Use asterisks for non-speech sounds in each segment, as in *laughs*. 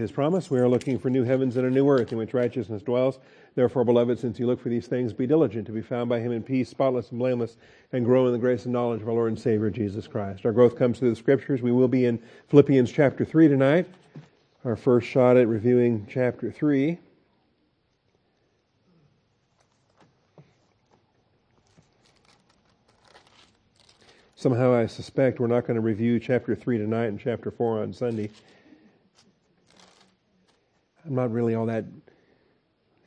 His promise, we are looking for new heavens and a new earth in which righteousness dwells. Therefore, beloved, since you look for these things, be diligent to be found by him in peace, spotless and blameless, and grow in the grace and knowledge of our Lord and Savior Jesus Christ. Our growth comes through the scriptures. We will be in Philippians chapter 3 tonight. Our first shot at reviewing chapter 3. Somehow I suspect we're not going to review chapter 3 tonight and chapter 4 on Sunday. I'm not really all that.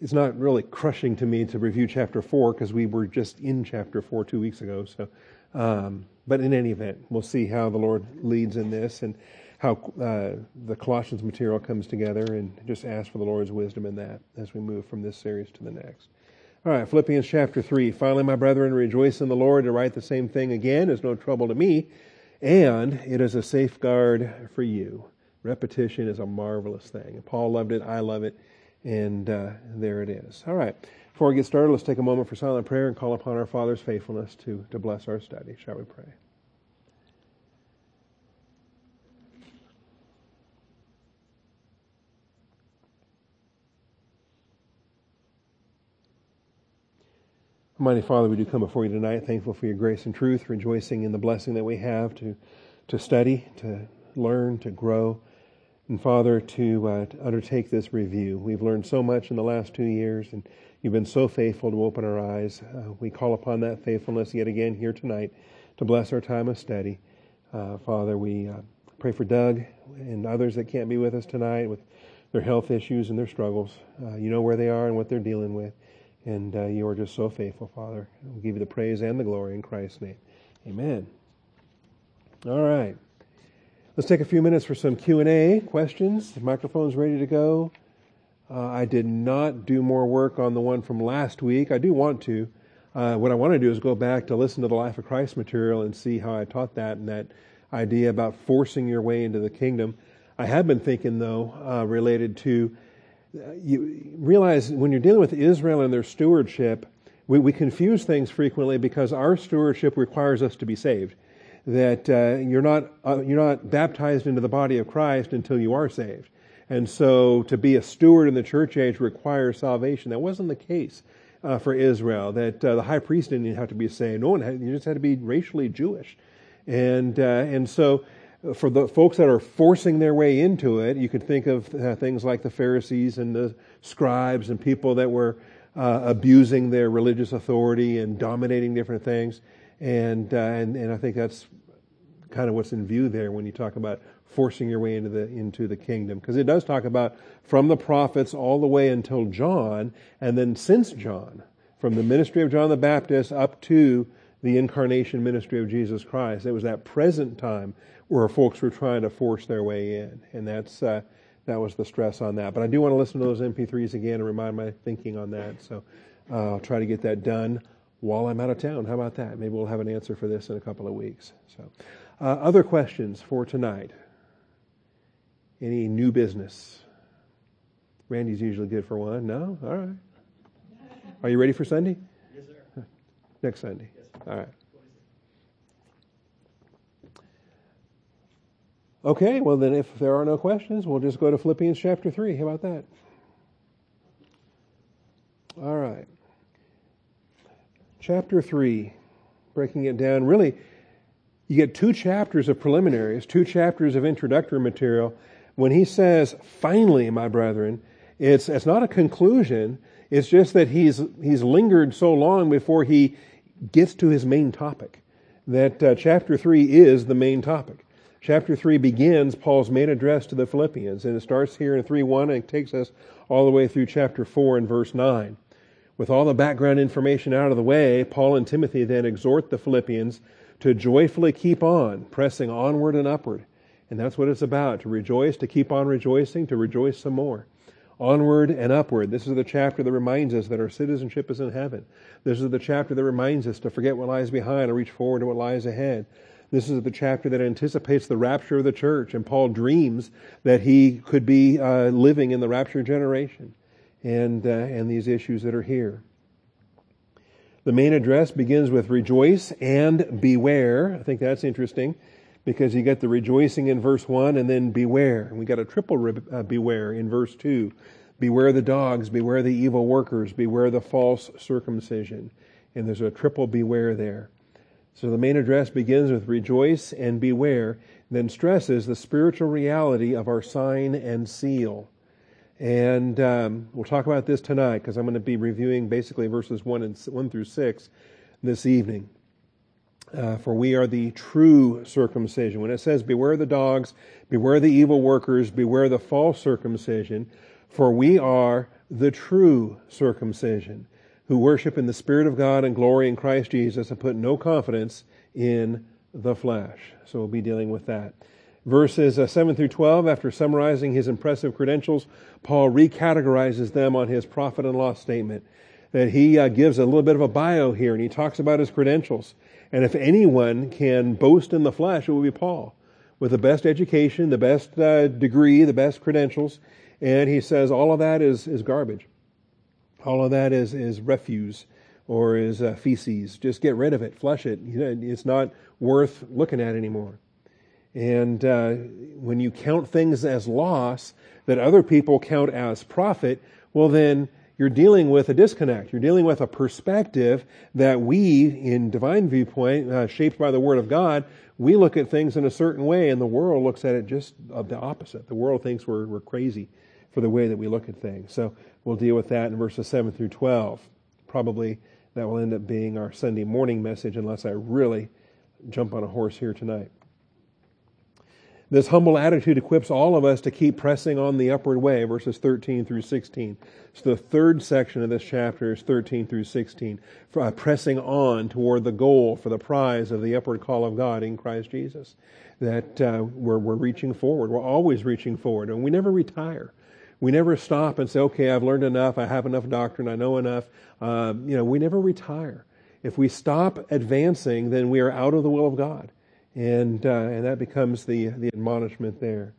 It's not really crushing to me to review chapter four because we were just in chapter four two weeks ago. So, um, but in any event, we'll see how the Lord leads in this and how uh, the Colossians material comes together, and just ask for the Lord's wisdom in that as we move from this series to the next. All right, Philippians chapter 3. Finally, my brethren, rejoice in the Lord. To write the same thing again is no trouble to me, and it is a safeguard for you. Repetition is a marvelous thing. Paul loved it. I love it. And uh, there it is. All right. Before we get started, let's take a moment for silent prayer and call upon our Father's faithfulness to, to bless our study. Shall we pray? Almighty Father, we do come before you tonight, thankful for your grace and truth, rejoicing in the blessing that we have to, to study, to learn, to grow and Father, to, uh, to, undertake this review. We've learned so much in the last two years, and you've been so faithful to open our eyes. Uh, we call upon that faithfulness yet again here tonight to bless our time of study. Uh, Father, we uh, pray for Doug and others that can't be with us tonight with their health issues and their struggles. Uh, you know where they are and what they're dealing with, and uh, you are just so faithful, Father. We give you the praise and the glory in Christ's name. Amen. All right. Let's take a few minutes for some Q&A, questions. Microphone's ready to go. Uh, I did not do more work on the one from last week. I do want to. Uh, what I want to do is go back to listen to the Life of Christ material and see how I taught that and that idea about forcing your way into the kingdom. I have been thinking, though, uh, related to uh, you realize when you're dealing with Israel and their stewardship, we, we confuse things frequently because our stewardship requires us to be saved that uh, you're not uh, you're not baptized into the body of Christ until you are saved. And so, to be a steward in the church age requires salvation. That wasn't the case uh, for Israel. That uh, the high priest didn't have to be saved. No one had, you just had to be racially Jewish. And uh, and so, for the folks that are forcing their way into it, you could think of uh, things like the Pharisees and the scribes and people that were abusing their religious authority and dominating different things. And, uh, and, and I think that's kind of what's in view there when you talk about forcing your way into the, into the kingdom. Because it does talk about from the prophets all the way until John, and then since John, from the ministry of John the Baptist up to the incarnation ministry of Jesus Christ. It was that present time where folks were trying to force their way in. And that's, uh, that was the stress on that. But I do want to listen to those MP3s again and remind my thinking on that. So uh, I'll try to get that done while I'm out of town. How about that? Maybe we'll have an answer for this in a couple of weeks. So, uh, other questions for tonight? Any new business? Randy's usually good for one. No? All right. Are you ready for Sunday? Yes, sir. Next Sunday. Yes, All right. Okay, well, then if there are no questions, we'll just go to Philippians chapter 3. How about that? All right chapter 3, breaking it down, really, you get two chapters of preliminaries, two chapters of introductory material. When he says, finally, my brethren, it's, it's not a conclusion. It's just that he's, he's lingered so long before he gets to his main topic. That uh, chapter 3 is the main topic. Chapter 3 begins Paul's main address to the Philippians, and it starts here in 3 1 and it takes us all the way through chapter 4 and verse 9. With all the background information out of the way, Paul and Timothy then exhort the Philippians to joyfully keep on, pressing onward and upward. And that's what it's about to rejoice, to keep on rejoicing, to rejoice some more. Onward and upward. This is the chapter that reminds us that our citizenship is in heaven. This is the chapter that reminds us to forget what lies behind and reach forward to what lies ahead. This is the chapter that anticipates the rapture of the church, and Paul dreams that he could be uh, living in the rapture generation and, uh, and these issues that are here. The main address begins with rejoice and beware. I think that's interesting because you get the rejoicing in verse 1 and then beware. And we got a triple uh, beware in verse 2. Beware the dogs, beware the evil workers, beware the false circumcision. And there's a triple beware there. So the main address begins with rejoice and beware, then stresses the spiritual reality of our sign and seal. And um, we'll talk about this tonight because I'm going to be reviewing basically verses 1, and, 1 through 6 this evening. Uh, for we are the true circumcision. When it says, Beware the dogs, beware the evil workers, beware the false circumcision, for we are the true circumcision, who worship in the Spirit of God and glory in Christ Jesus and put no confidence in the flesh. So we'll be dealing with that. Verses uh, 7 through 12, after summarizing his impressive credentials, Paul recategorizes them on his profit and loss statement. That he uh, gives a little bit of a bio here, and he talks about his credentials. And if anyone can boast in the flesh, it will be Paul, with the best education, the best uh, degree, the best credentials. And he says all of that is, is garbage. All of that is, is refuse or is uh, feces. Just get rid of it, flush it. It's not worth looking at anymore. And uh, when you count things as loss that other people count as profit, well, then you're dealing with a disconnect. You're dealing with a perspective that we, in divine viewpoint, uh, shaped by the Word of God, we look at things in a certain way, and the world looks at it just the opposite. The world thinks we're, we're crazy for the way that we look at things. So we'll deal with that in verses 7 through 12. Probably that will end up being our Sunday morning message, unless I really jump on a horse here tonight. This humble attitude equips all of us to keep pressing on the upward way, verses 13 through 16. So the third section of this chapter is 13 through 16, for, uh, pressing on toward the goal for the prize of the upward call of God in Christ Jesus. That uh, we're, we're reaching forward. We're always reaching forward, and we never retire. We never stop and say, okay, I've learned enough, I have enough doctrine, I know enough. Uh, you know, we never retire. If we stop advancing, then we are out of the will of God. And, uh, and that becomes the, the admonishment there.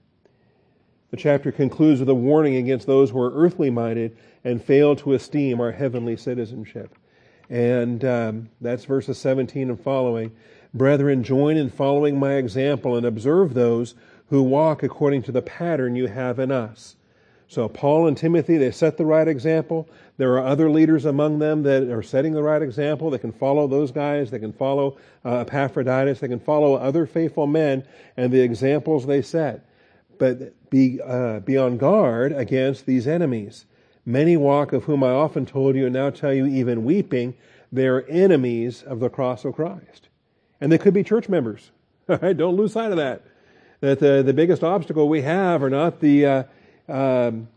The chapter concludes with a warning against those who are earthly minded and fail to esteem our heavenly citizenship. And um, that's verses 17 and following. Brethren, join in following my example and observe those who walk according to the pattern you have in us. So Paul and Timothy, they set the right example. There are other leaders among them that are setting the right example. They can follow those guys. They can follow uh, Epaphroditus. They can follow other faithful men and the examples they set. But be, uh, be on guard against these enemies. Many walk, of whom I often told you and now tell you, even weeping, they're enemies of the cross of Christ. And they could be church members. *laughs* Don't lose sight of that. That the, the biggest obstacle we have are not the, uh, um,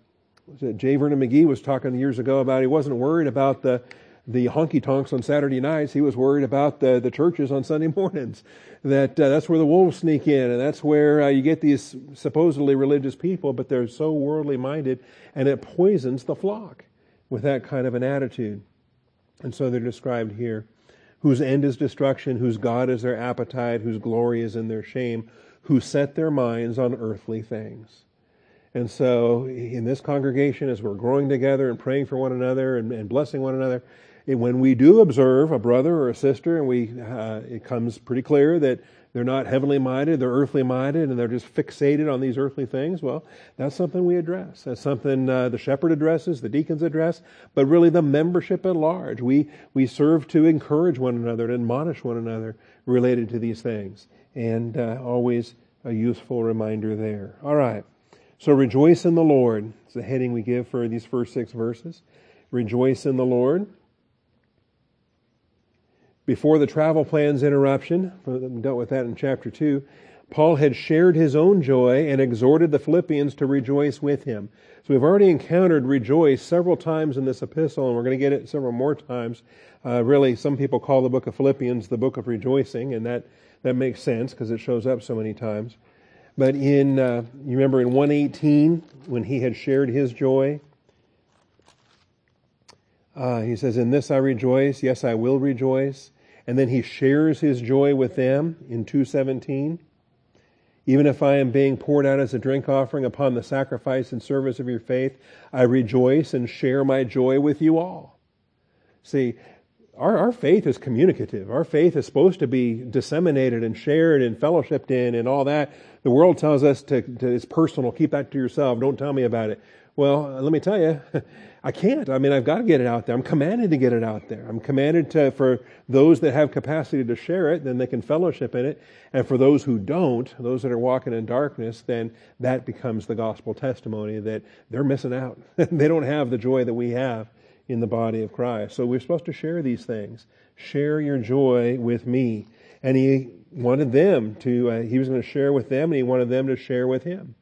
J. Vernon McGee was talking years ago about he wasn't worried about the the honky tonks on Saturday nights. He was worried about the, the churches on Sunday *laughs* mornings. That uh, that's where the wolves sneak in, and that's where uh, you get these supposedly religious people, but they're so worldly minded, and it poisons the flock with that kind of an attitude. And so they're described here, whose end is destruction, whose God is their appetite, whose glory is in their shame, who set their minds on earthly things. And so, in this congregation, as we're growing together and praying for one another and, and blessing one another, when we do observe a brother or a sister, and we, uh, it comes pretty clear that they're not heavenly minded, they're earthly minded, and they're just fixated on these earthly things, well, that's something we address. That's something uh, the shepherd addresses, the deacons address, but really the membership at large. We, we serve to encourage one another, and admonish one another related to these things. And uh, always a useful reminder there. All right. So rejoice in the Lord. It's the heading we give for these first six verses. Rejoice in the Lord. Before the travel plans interruption, we dealt with that in chapter 2, Paul had shared his own joy and exhorted the Philippians to rejoice with him. So we've already encountered rejoice several times in this epistle, and we're going to get it several more times. Uh, really, some people call the book of Philippians the book of rejoicing, and that, that makes sense because it shows up so many times. But in, uh, you remember in 118, when he had shared his joy, uh, he says, In this I rejoice, yes, I will rejoice. And then he shares his joy with them in 217. Even if I am being poured out as a drink offering upon the sacrifice and service of your faith, I rejoice and share my joy with you all. See, our, our faith is communicative. Our faith is supposed to be disseminated and shared and fellowshipped in and all that. The world tells us to, to it's personal. Keep that to yourself. Don't tell me about it. Well, let me tell you, *laughs* I can't. I mean, I've got to get it out there. I'm commanded to get it out there. I'm commanded to, for those that have capacity to share it, then they can fellowship in it. And for those who don't, those that are walking in darkness, then that becomes the gospel testimony that they're missing out. *laughs* they don't have the joy that we have in the body of Christ. So we're supposed to share these things. Share your joy with me. And he wanted them to, uh, he was going to share with them, and he wanted them to share with him.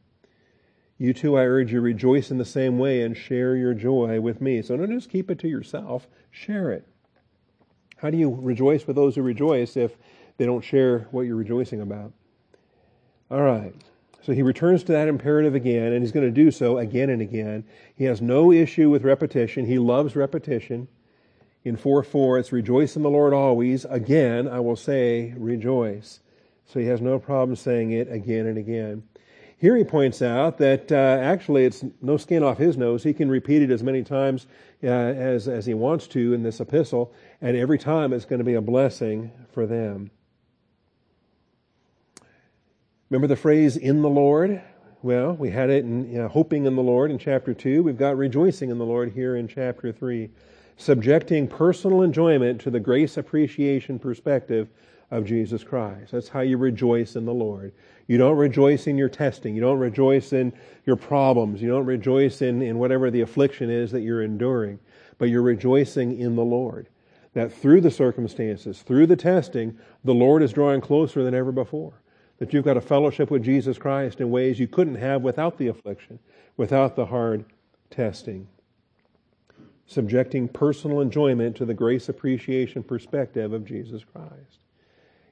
You too, I urge you, rejoice in the same way and share your joy with me. So don't just keep it to yourself, share it. How do you rejoice with those who rejoice if they don't share what you're rejoicing about? All right. So he returns to that imperative again, and he's going to do so again and again. He has no issue with repetition. He loves repetition. In 4 4, it's rejoice in the Lord always. Again, I will say, rejoice. So he has no problem saying it again and again. Here he points out that uh, actually it's no skin off his nose. He can repeat it as many times uh, as, as he wants to in this epistle, and every time it's going to be a blessing for them. Remember the phrase in the Lord? Well, we had it in you know, hoping in the Lord in chapter 2. We've got rejoicing in the Lord here in chapter 3. Subjecting personal enjoyment to the grace appreciation perspective of Jesus Christ. That's how you rejoice in the Lord. You don't rejoice in your testing. You don't rejoice in your problems. You don't rejoice in, in whatever the affliction is that you're enduring. But you're rejoicing in the Lord. That through the circumstances, through the testing, the Lord is drawing closer than ever before that you've got a fellowship with Jesus Christ in ways you couldn't have without the affliction, without the hard testing. Subjecting personal enjoyment to the grace appreciation perspective of Jesus Christ.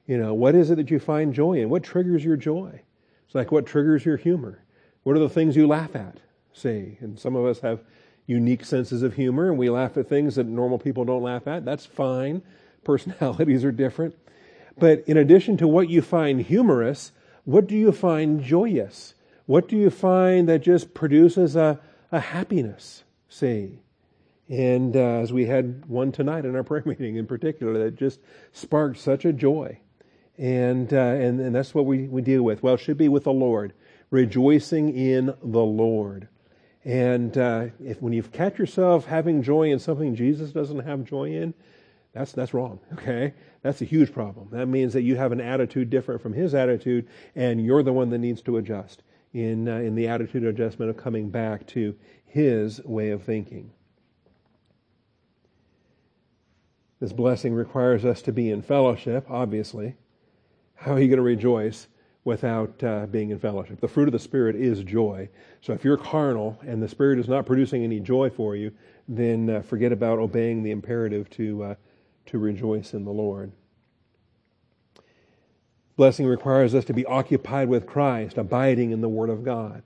You know, what is it that you find joy in? What triggers your joy? It's like what triggers your humor? What are the things you laugh at? See, and some of us have unique senses of humor and we laugh at things that normal people don't laugh at. That's fine. Personalities are different. But in addition to what you find humorous, what do you find joyous? What do you find that just produces a, a happiness, say? And uh, as we had one tonight in our *laughs* prayer meeting in particular, that just sparked such a joy. And, uh, and, and that's what we, we deal with. Well, it should be with the Lord, rejoicing in the Lord. And uh, if when you catch yourself having joy in something Jesus doesn't have joy in, that's, that's wrong, okay? That's a huge problem. That means that you have an attitude different from his attitude, and you're the one that needs to adjust in, uh, in the attitude adjustment of coming back to his way of thinking. This blessing requires us to be in fellowship, obviously. How are you going to rejoice without uh, being in fellowship? The fruit of the Spirit is joy. So if you're carnal and the Spirit is not producing any joy for you, then uh, forget about obeying the imperative to uh, to rejoice in the Lord. Blessing requires us to be occupied with Christ, abiding in the Word of God.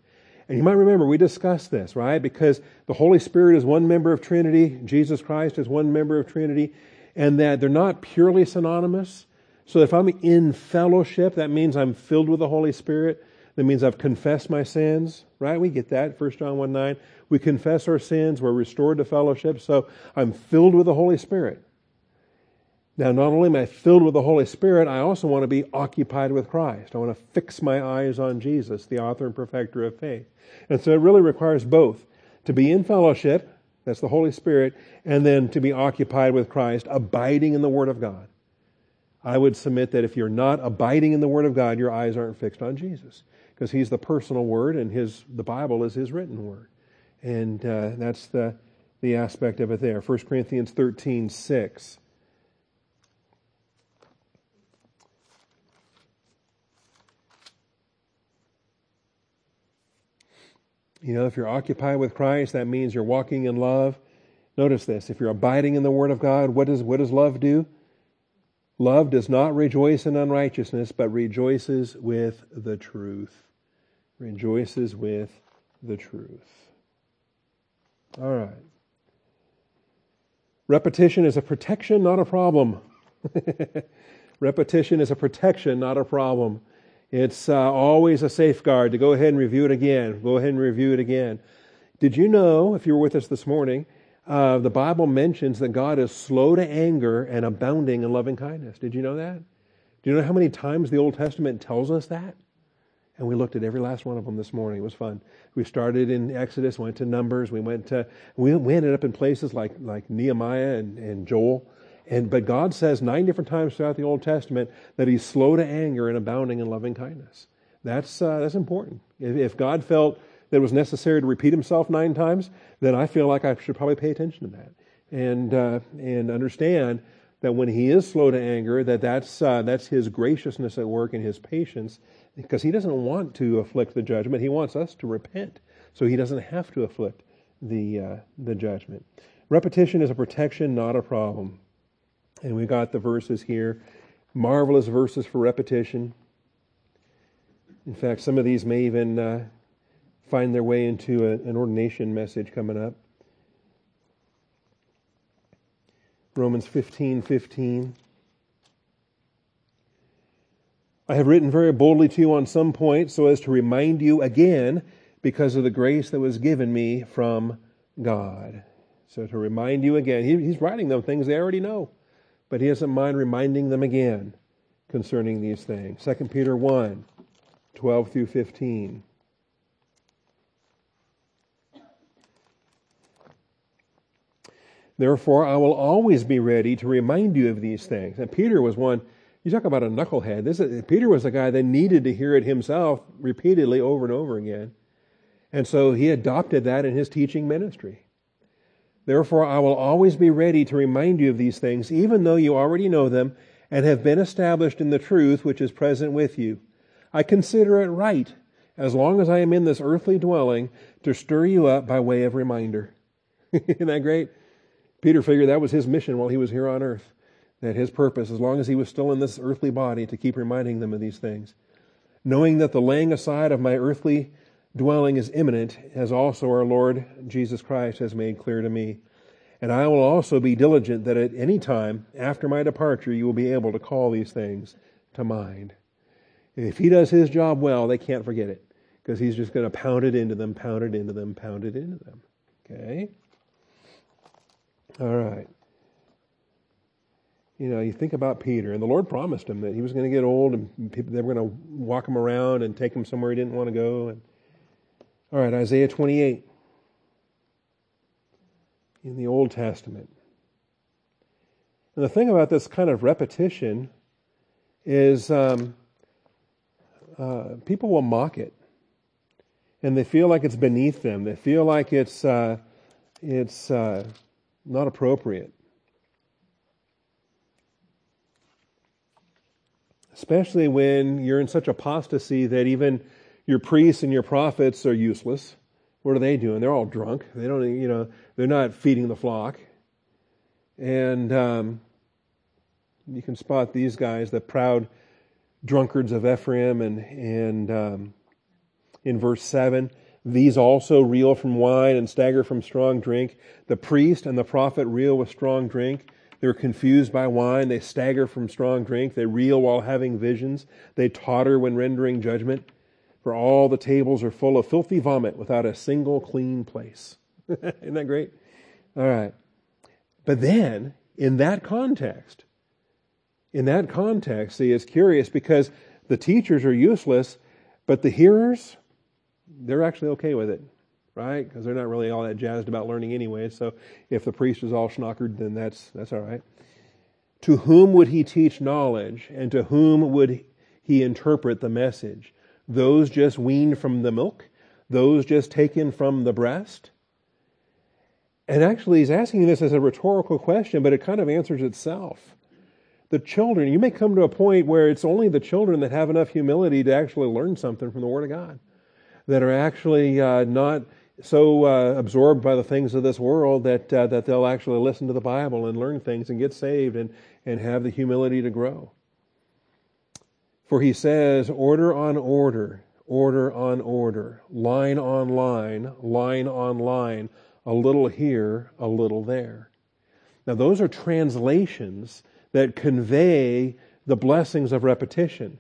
And you might remember we discussed this, right? Because the Holy Spirit is one member of Trinity, Jesus Christ is one member of Trinity, and that they're not purely synonymous. So if I'm in fellowship, that means I'm filled with the Holy Spirit. That means I've confessed my sins, right? We get that, 1 John 1 9. We confess our sins, we're restored to fellowship, so I'm filled with the Holy Spirit. Now, not only am I filled with the Holy Spirit, I also want to be occupied with Christ. I want to fix my eyes on Jesus, the author and perfecter of faith. And so it really requires both to be in fellowship, that's the Holy Spirit, and then to be occupied with Christ, abiding in the Word of God. I would submit that if you're not abiding in the Word of God, your eyes aren't fixed on Jesus, because He's the personal Word, and His the Bible is His written Word, and uh, that's the the aspect of it there. 1 Corinthians thirteen six. You know, if you're occupied with Christ, that means you're walking in love. Notice this if you're abiding in the Word of God, what does, what does love do? Love does not rejoice in unrighteousness, but rejoices with the truth. Rejoices with the truth. All right. Repetition is a protection, not a problem. *laughs* Repetition is a protection, not a problem. It's uh, always a safeguard to go ahead and review it again. Go ahead and review it again. Did you know, if you were with us this morning, uh, the Bible mentions that God is slow to anger and abounding in loving kindness. Did you know that? Do you know how many times the Old Testament tells us that? And we looked at every last one of them this morning. It was fun. We started in Exodus, went to Numbers, we went to, we, we ended up in places like, like Nehemiah and, and Joel. And, but God says nine different times throughout the Old Testament that He's slow to anger and abounding in loving kindness. That's, uh, that's important. If, if God felt that it was necessary to repeat Himself nine times, then I feel like I should probably pay attention to that and, uh, and understand that when He is slow to anger, that that's, uh, that's His graciousness at work and His patience because he doesn't want to afflict the judgment. He wants us to repent so he doesn't have to afflict the, uh, the judgment. Repetition is a protection, not a problem. And we got the verses here. Marvelous verses for repetition. In fact, some of these may even uh, find their way into a, an ordination message coming up. Romans 15 15. I have written very boldly to you on some points so as to remind you again because of the grace that was given me from God. So to remind you again, he, he's writing them things they already know, but he doesn't mind reminding them again concerning these things. 2 Peter 1, 12 through 15. Therefore, I will always be ready to remind you of these things. And Peter was one you talk about a knucklehead. This is, Peter was a guy that needed to hear it himself repeatedly over and over again. And so he adopted that in his teaching ministry. Therefore, I will always be ready to remind you of these things, even though you already know them and have been established in the truth which is present with you. I consider it right, as long as I am in this earthly dwelling, to stir you up by way of reminder. *laughs* Isn't that great? Peter figured that was his mission while he was here on earth that his purpose, as long as he was still in this earthly body, to keep reminding them of these things. Knowing that the laying aside of my earthly dwelling is imminent, as also our Lord Jesus Christ has made clear to me. And I will also be diligent that at any time after my departure you will be able to call these things to mind. If he does his job well, they can't forget it because he's just going to pound it into them, pound it into them, pound it into them. Okay? All right you know, you think about Peter, and the Lord promised him that he was going to get old, and people they were going to walk him around and take him somewhere he didn't want to go. And all right, Isaiah 28 in the Old Testament. And the thing about this kind of repetition is um, uh, people will mock it, and they feel like it's beneath them. They feel like it's uh, it's uh, not appropriate. especially when you're in such apostasy that even your priests and your prophets are useless. What are they doing? They're all drunk. They don't, you know, they're not feeding the flock. And um, you can spot these guys, the proud drunkards of Ephraim, and and um, in verse seven, these also reel from wine and stagger from strong drink. The priest and the prophet reel with strong drink. They're confused by wine. They stagger from strong drink. They reel while having visions. They totter when rendering judgment. For all the tables are full of filthy vomit without a single clean place. *laughs* Isn't that great? All right. But then, in that context, in that context, see, it's curious because the teachers are useless, but the hearers, they're actually okay with it right? Because they're not really all that jazzed about learning anyway. So if the priest is all schnockered, then that's that's all right. To whom would he teach knowledge, and to whom would he interpret the message? Those just weaned from the milk, those just taken from the breast. And actually, he's asking this as a rhetorical question, but it kind of answers itself. The children, you may come to a point where it's only the children that have enough humility to actually learn something from the Word of God, that are actually uh, not so uh, absorbed by the things of this world that uh, that they'll actually listen to the Bible and learn things and get saved and and have the humility to grow. For he says, order on order, order on order, line on line, line on line, a little here, a little there. Now those are translations that convey the blessings of repetition.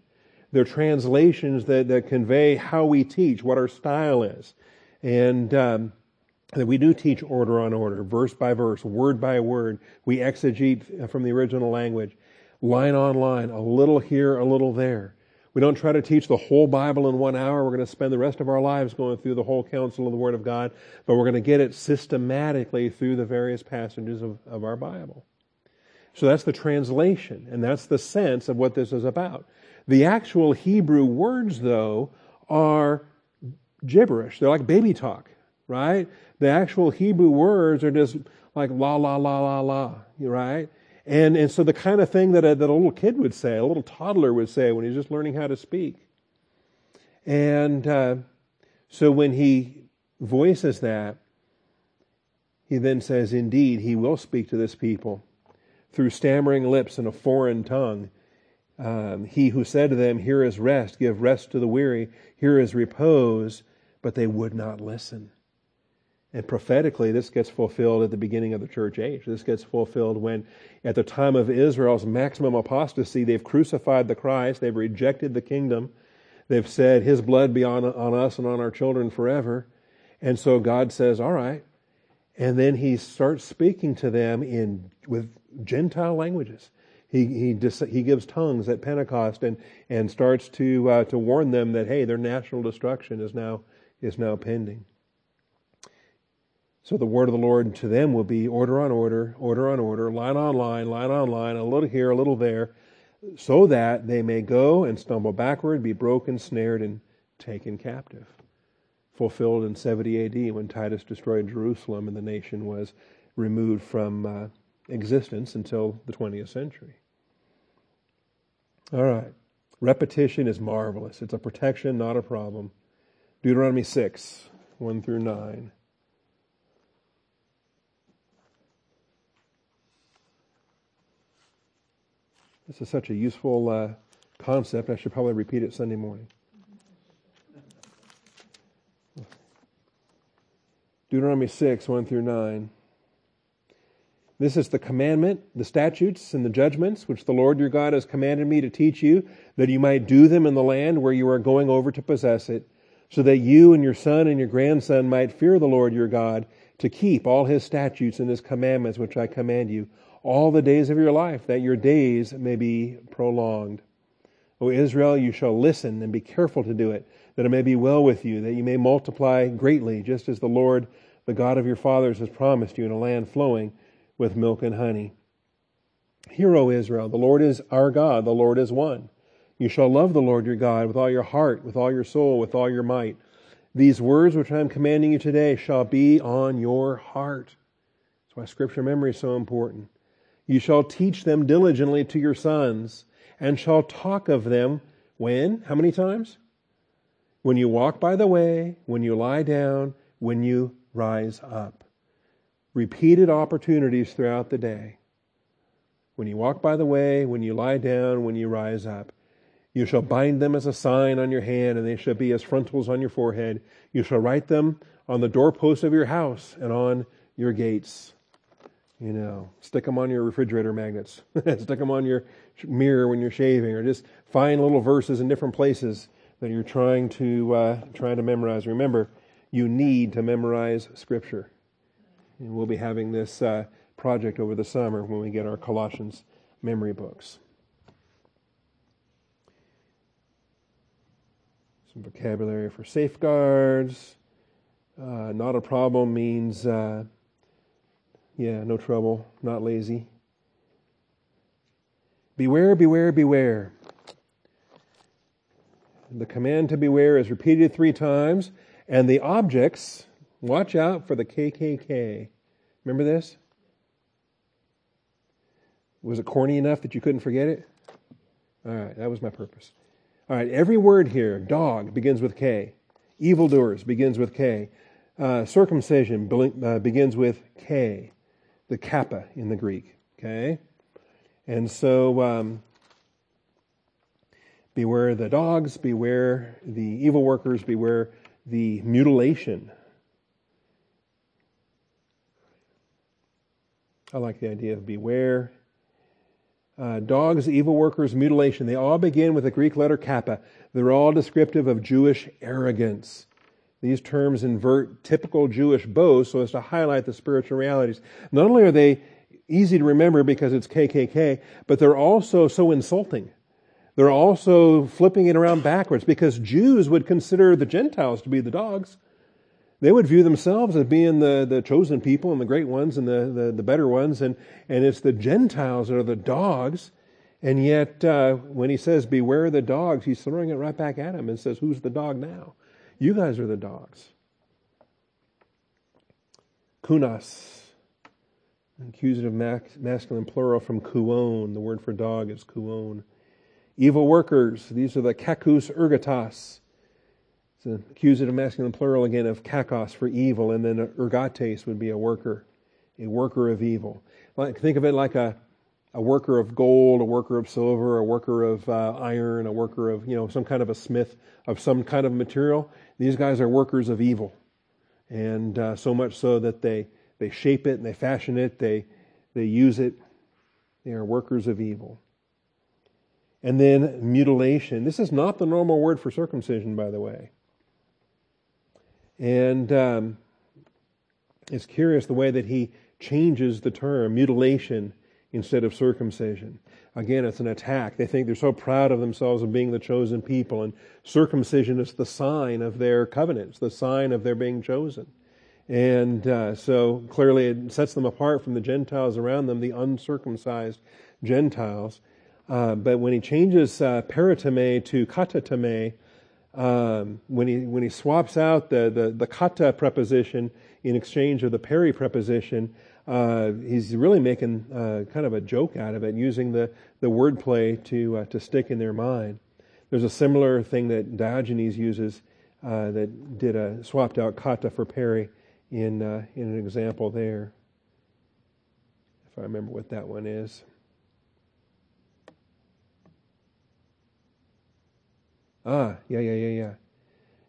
They're translations that, that convey how we teach, what our style is. And um, that we do teach order on order, verse by verse, word by word. We exegete from the original language, line on line, a little here, a little there. We don't try to teach the whole Bible in one hour. We're going to spend the rest of our lives going through the whole counsel of the Word of God, but we're going to get it systematically through the various passages of, of our Bible. So that's the translation, and that's the sense of what this is about. The actual Hebrew words, though, are gibberish. They're like baby talk, right? The actual Hebrew words are just like la, la, la, la, la, right? And, and so the kind of thing that a, that a little kid would say, a little toddler would say when he's just learning how to speak. And uh, so when he voices that, he then says, Indeed, he will speak to this people through stammering lips and a foreign tongue. Um, he who said to them, Here is rest, give rest to the weary, here is repose, but they would not listen. And prophetically, this gets fulfilled at the beginning of the church age. This gets fulfilled when, at the time of Israel's maximum apostasy, they've crucified the Christ, they've rejected the kingdom, they've said, His blood be on, on us and on our children forever. And so God says, All right. And then He starts speaking to them in with Gentile languages. He, he, dis, he gives tongues at Pentecost and, and starts to, uh, to warn them that, hey, their national destruction is now, is now pending. So the word of the Lord to them will be order on order, order on order, line on line, line on line, a little here, a little there, so that they may go and stumble backward, be broken, snared, and taken captive. Fulfilled in 70 AD when Titus destroyed Jerusalem and the nation was removed from uh, existence until the 20th century. All right. Repetition is marvelous. It's a protection, not a problem. Deuteronomy 6, 1 through 9. This is such a useful uh, concept. I should probably repeat it Sunday morning. Deuteronomy 6, 1 through 9. This is the commandment, the statutes, and the judgments which the Lord your God has commanded me to teach you, that you might do them in the land where you are going over to possess it, so that you and your son and your grandson might fear the Lord your God, to keep all his statutes and his commandments which I command you all the days of your life, that your days may be prolonged. O Israel, you shall listen and be careful to do it, that it may be well with you, that you may multiply greatly, just as the Lord, the God of your fathers, has promised you in a land flowing with milk and honey. Hear, O Israel, the Lord is our God, the Lord is one. You shall love the Lord your God with all your heart, with all your soul, with all your might. These words which I am commanding you today shall be on your heart. That's why scripture memory is so important. You shall teach them diligently to your sons, and shall talk of them when? How many times? When you walk by the way, when you lie down, when you rise up. Repeated opportunities throughout the day. When you walk by the way, when you lie down, when you rise up. You shall bind them as a sign on your hand, and they shall be as frontals on your forehead. You shall write them on the doorposts of your house and on your gates. You know, stick them on your refrigerator magnets, *laughs* stick them on your mirror when you're shaving, or just find little verses in different places that you're trying to uh, trying to memorize. Remember, you need to memorize Scripture, and we'll be having this uh, project over the summer when we get our Colossians memory books. Some vocabulary for safeguards. Uh, not a problem means uh, yeah, no trouble, not lazy. Beware, beware, beware. The command to beware is repeated three times, and the objects, watch out for the KKK. Remember this? Was it corny enough that you couldn't forget it? All right, that was my purpose. All right, every word here, dog, begins with K. Evildoers begins with K. Uh, circumcision uh, begins with K the kappa in the Greek. Okay? And so, um, beware the dogs, beware the evil workers, beware the mutilation. I like the idea of beware. Uh, dogs, evil workers, mutilation, they all begin with the Greek letter kappa. They're all descriptive of Jewish arrogance. These terms invert typical Jewish boast so as to highlight the spiritual realities. Not only are they easy to remember because it's KKK, but they're also so insulting. They're also flipping it around backwards because Jews would consider the Gentiles to be the dogs. They would view themselves as being the, the chosen people and the great ones and the, the, the better ones, and, and it's the Gentiles that are the dogs. And yet, uh, when he says, Beware the dogs, he's throwing it right back at him and says, Who's the dog now? You guys are the dogs. Kunas, accusative masculine plural from kuon. The word for dog is kuon. Evil workers, these are the kakus ergatas. It's an accusative masculine plural again of kakos for evil, and then ergates would be a worker, a worker of evil. Like, think of it like a, a worker of gold, a worker of silver, a worker of uh, iron, a worker of, you know, some kind of a smith of some kind of material. These guys are workers of evil. And uh, so much so that they, they shape it and they fashion it, they, they use it. They are workers of evil. And then mutilation. This is not the normal word for circumcision, by the way. And um, it's curious the way that he changes the term mutilation instead of circumcision. Again, it's an attack. They think they're so proud of themselves of being the chosen people, and circumcision is the sign of their covenants, the sign of their being chosen. And uh, so clearly it sets them apart from the Gentiles around them, the uncircumcised Gentiles. Uh, but when he changes uh, to katatome, um, when he when he swaps out the, the, the kata preposition in exchange of the peri preposition, uh, he's really making uh, kind of a joke out of it, using the, the wordplay to, uh, to stick in their mind. There's a similar thing that Diogenes uses uh, that did a swapped out kata for peri in, uh, in an example there. If I remember what that one is. Ah, yeah, yeah, yeah, yeah.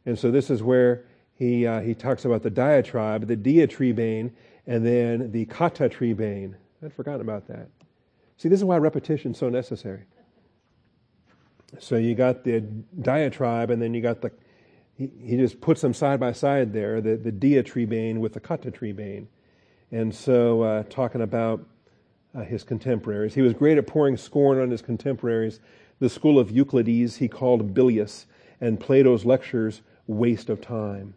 And so this is where he, uh, he talks about the diatribe, the diatribane, and then the katatribane. I'd forgotten about that. See, this is why repetition is so necessary. So you got the diatribe, and then you got the, he, he just puts them side by side there, the, the diatribane with the katatribane. And so, uh, talking about uh, his contemporaries. He was great at pouring scorn on his contemporaries. The school of Euclides he called bilious, and Plato's lectures waste of time.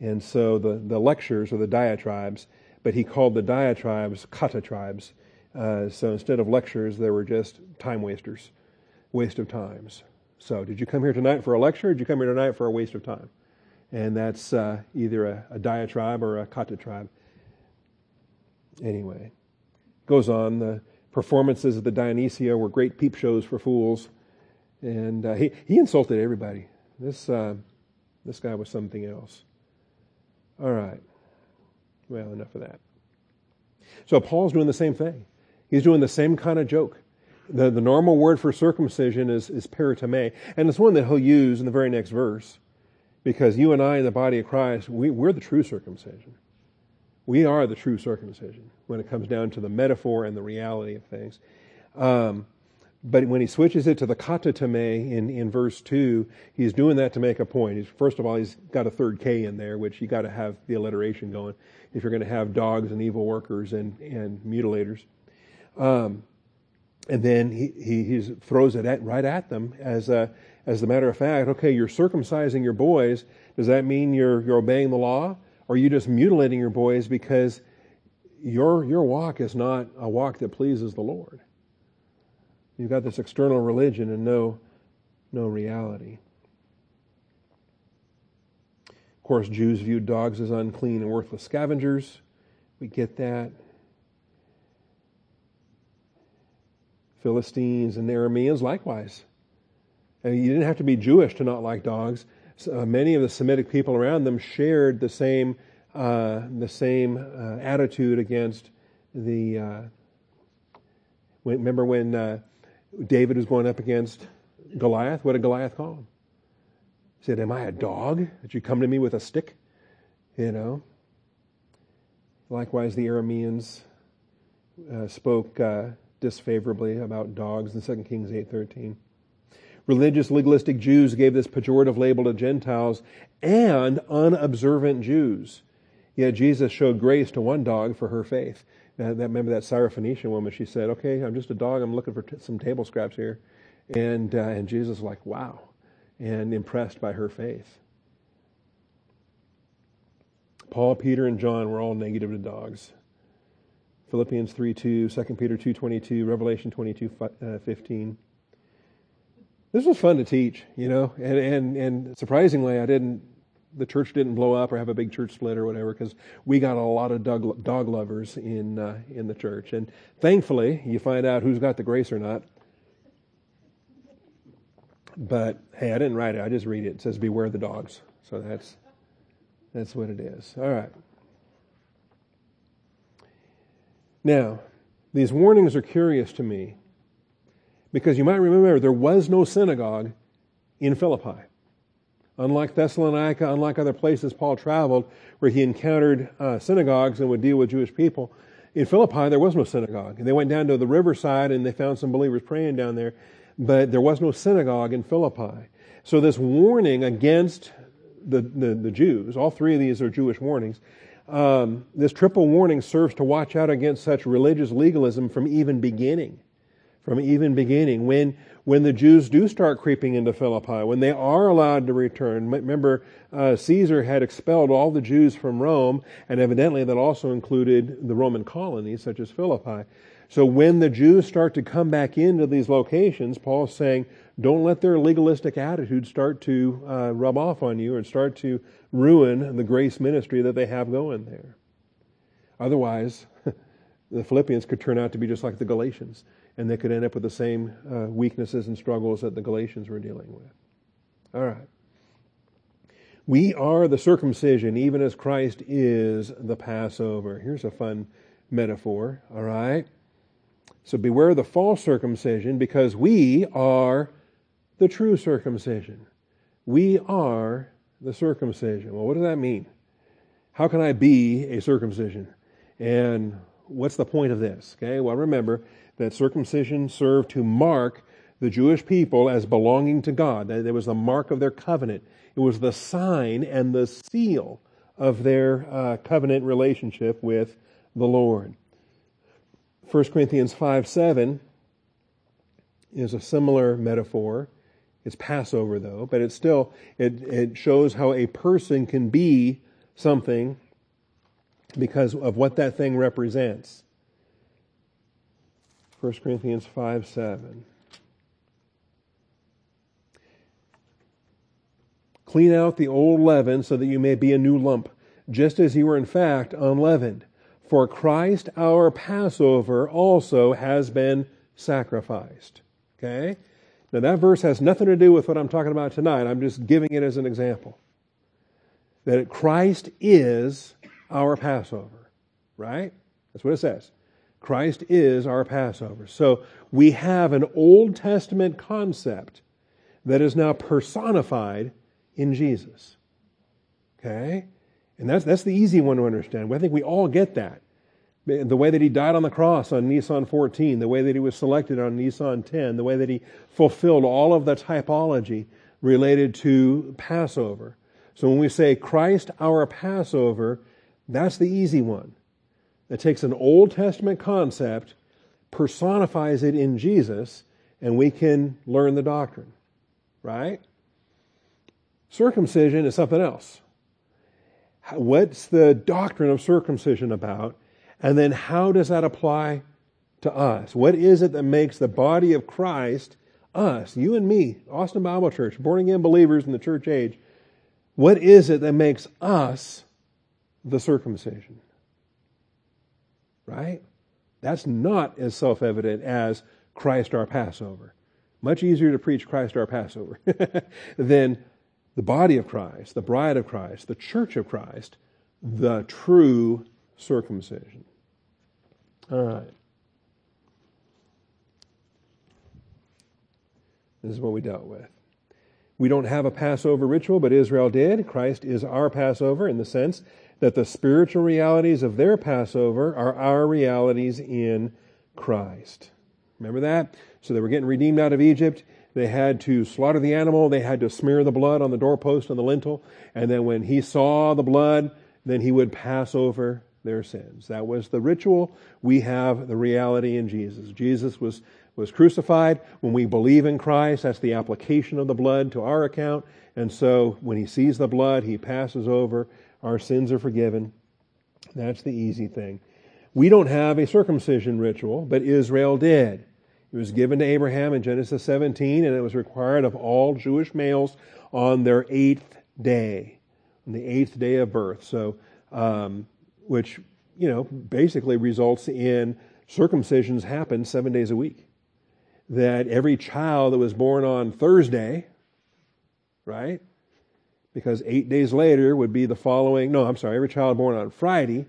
And so the, the lectures or the diatribes but he called the diatribes katatribes. Uh, so instead of lectures, they were just time wasters, waste of times. So, did you come here tonight for a lecture, did you come here tonight for a waste of time? And that's uh, either a, a, diatribe or a katatribe. Anyway, goes on. The performances of the Dionysia were great peep shows for fools, and uh, he he insulted everybody. This uh, this guy was something else. All right. Well, enough of that. So Paul's doing the same thing. He's doing the same kind of joke. The, the normal word for circumcision is, is peritome, and it's one that he'll use in the very next verse. Because you and I in the body of Christ, we, we're the true circumcision. We are the true circumcision when it comes down to the metaphor and the reality of things. Um, but when he switches it to the katatome in, in verse 2, he's doing that to make a point. He's, first of all, he's got a third K in there, which you got to have the alliteration going if you're going to have dogs and evil workers and, and mutilators. Um, and then he, he, he throws it at, right at them as a, as a matter of fact, okay, you're circumcising your boys. Does that mean you're, you're obeying the law? Or are you just mutilating your boys because your, your walk is not a walk that pleases the Lord? You've got this external religion and no, no reality. Of course, Jews viewed dogs as unclean and worthless scavengers. We get that. Philistines and Arameans likewise. And you didn't have to be Jewish to not like dogs. So, uh, many of the Semitic people around them shared the same uh, the same uh, attitude against the. Uh, remember when uh, David was going up against Goliath. What did Goliath call him? He said, Am I a dog that you come to me with a stick? You know. Likewise, the Arameans uh, spoke uh, disfavorably about dogs in 2 Kings 8.13. religious legalistic Jews gave this pejorative label to Gentiles and unobservant Jews. Yet Jesus showed grace to one dog for her faith. That, remember that Syrophoenician woman? She said, "Okay, I'm just a dog. I'm looking for t- some table scraps here," and uh, and Jesus was like, "Wow," and impressed by her faith. Paul, Peter, and John were all negative to dogs. Philippians 3 2, 2 Peter two twenty two, Revelation 22 uh, 15. This was fun to teach, you know, and, and, and surprisingly, I didn't, the church didn't blow up or have a big church split or whatever because we got a lot of dog, dog lovers in, uh, in the church. And thankfully, you find out who's got the grace or not. But hey, I didn't write it. I just read it. It says, "Beware the dogs." So that's that's what it is. All right. Now, these warnings are curious to me because you might remember there was no synagogue in Philippi. Unlike Thessalonica, unlike other places Paul traveled where he encountered uh, synagogues and would deal with Jewish people, in Philippi there was no synagogue. And they went down to the riverside and they found some believers praying down there, but there was no synagogue in Philippi. So this warning against the, the, the Jews, all three of these are Jewish warnings, um, this triple warning serves to watch out against such religious legalism from even beginning from even beginning. When, when the Jews do start creeping into Philippi, when they are allowed to return, remember, uh, Caesar had expelled all the Jews from Rome, and evidently that also included the Roman colonies, such as Philippi. So when the Jews start to come back into these locations, Paul's saying, don't let their legalistic attitude start to uh, rub off on you and start to ruin the grace ministry that they have going there. Otherwise, *laughs* the Philippians could turn out to be just like the Galatians and they could end up with the same uh, weaknesses and struggles that the Galatians were dealing with. All right. We are the circumcision, even as Christ is the Passover. Here's a fun metaphor, all right? So beware the false circumcision because we are the true circumcision. We are the circumcision. Well, what does that mean? How can I be a circumcision? And what's the point of this? Okay, well, remember, that circumcision served to mark the Jewish people as belonging to God. That it was the mark of their covenant. It was the sign and the seal of their uh, covenant relationship with the Lord. 1 Corinthians 5 7 is a similar metaphor. It's Passover though, but it still it, it shows how a person can be something because of what that thing represents. 1 Corinthians 5 7. Clean out the old leaven so that you may be a new lump, just as you were in fact unleavened. For Christ our Passover also has been sacrificed. Okay? Now that verse has nothing to do with what I'm talking about tonight. I'm just giving it as an example. That Christ is our Passover. Right? That's what it says. Christ is our Passover. So we have an Old Testament concept that is now personified in Jesus. Okay? And that's, that's the easy one to understand. I think we all get that. The way that he died on the cross on Nisan 14, the way that he was selected on Nisan 10, the way that he fulfilled all of the typology related to Passover. So when we say Christ our Passover, that's the easy one that takes an Old Testament concept, personifies it in Jesus, and we can learn the doctrine. Right? Circumcision is something else. What's the doctrine of circumcision about? And then how does that apply to us? What is it that makes the body of Christ, us, you and me, Austin Bible Church, born again believers in the church age, what is it that makes us the circumcision? Right? That's not as self evident as Christ our Passover. Much easier to preach Christ our Passover *laughs* than the body of Christ, the bride of Christ, the church of Christ, the true circumcision. All right. This is what we dealt with. We don't have a Passover ritual, but Israel did. Christ is our Passover in the sense that the spiritual realities of their Passover are our realities in Christ. Remember that? So they were getting redeemed out of Egypt. They had to slaughter the animal. They had to smear the blood on the doorpost and the lintel. And then when he saw the blood, then he would pass over their sins. That was the ritual. We have the reality in Jesus. Jesus was, was crucified. When we believe in Christ, that's the application of the blood to our account. And so when he sees the blood, he passes over. Our sins are forgiven. That's the easy thing. We don't have a circumcision ritual, but Israel did. It was given to Abraham in Genesis 17, and it was required of all Jewish males on their eighth day, on the eighth day of birth. So, um, which you know basically results in circumcisions happen seven days a week. That every child that was born on Thursday, right? Because eight days later would be the following. No, I'm sorry. Every child born on Friday,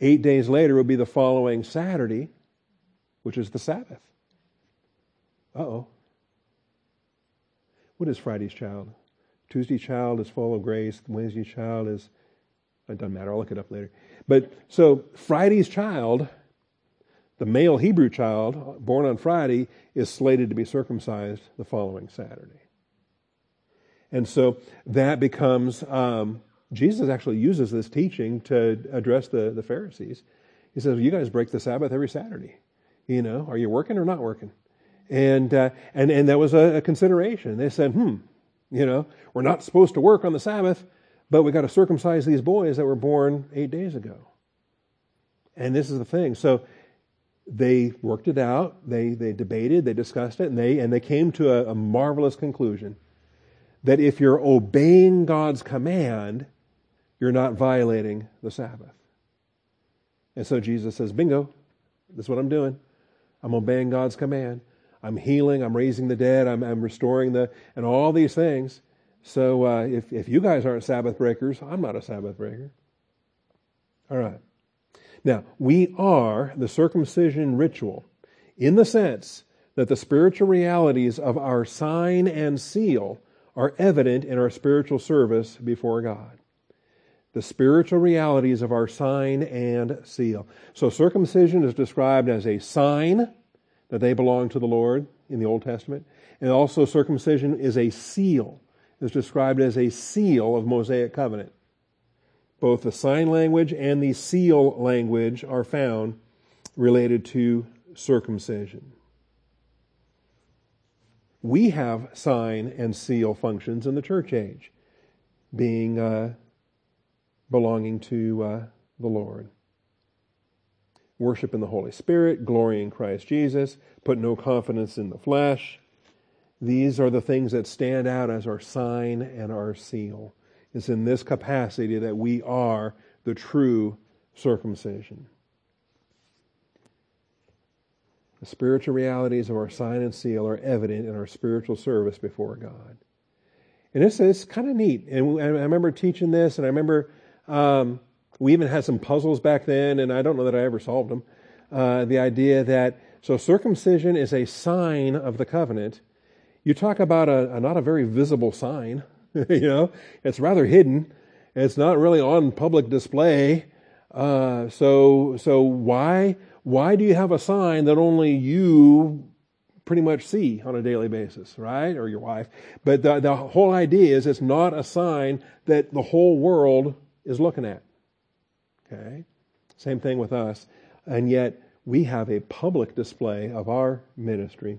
eight days later would be the following Saturday, which is the Sabbath. Uh oh. What is Friday's child? Tuesday child is full of grace. Wednesday child is, it doesn't matter. I'll look it up later. But so Friday's child, the male Hebrew child born on Friday, is slated to be circumcised the following Saturday. And so that becomes, um, Jesus actually uses this teaching to address the, the Pharisees. He says, You guys break the Sabbath every Saturday. You know, are you working or not working? And, uh, and, and that was a, a, consideration. They said, hmm, you know, we're not supposed to work on the Sabbath, but we got to circumcise these boys that were born eight days ago. And this is the thing. So they worked it out. They, they debated, they discussed it, and they, and they came to a, a marvelous conclusion that if you're obeying God's command, you're not violating the Sabbath. And so Jesus says, bingo, this is what I'm doing. I'm obeying God's command. I'm healing, I'm raising the dead, I'm, I'm restoring the, and all these things. So uh, if, if you guys aren't Sabbath breakers, I'm not a Sabbath breaker. All right. Now, we are the circumcision ritual in the sense that the spiritual realities of our sign and seal are evident in our spiritual service before God. The spiritual realities of our sign and seal. So circumcision is described as a sign that they belong to the Lord in the Old Testament. And also circumcision is a seal. It's described as a seal of Mosaic covenant. Both the sign language and the seal language are found related to circumcision. We have sign and seal functions in the church age, being uh, belonging to uh, the Lord worship in the Holy Spirit, glory in Christ Jesus, put no confidence in the flesh. These are the things that stand out as our sign and our seal. It's in this capacity that we are the true circumcision. The spiritual realities of our sign and seal are evident in our spiritual service before God. And it's, it's kind of neat. And I remember teaching this, and I remember um, we even had some puzzles back then, and I don't know that I ever solved them. Uh, the idea that so circumcision is a sign of the covenant. You talk about a, a not a very visible sign, *laughs* you know, it's rather hidden. It's not really on public display. Uh, so so why why do you have a sign that only you pretty much see on a daily basis, right? Or your wife. But the, the whole idea is it's not a sign that the whole world is looking at. Okay? Same thing with us. And yet, we have a public display of our ministry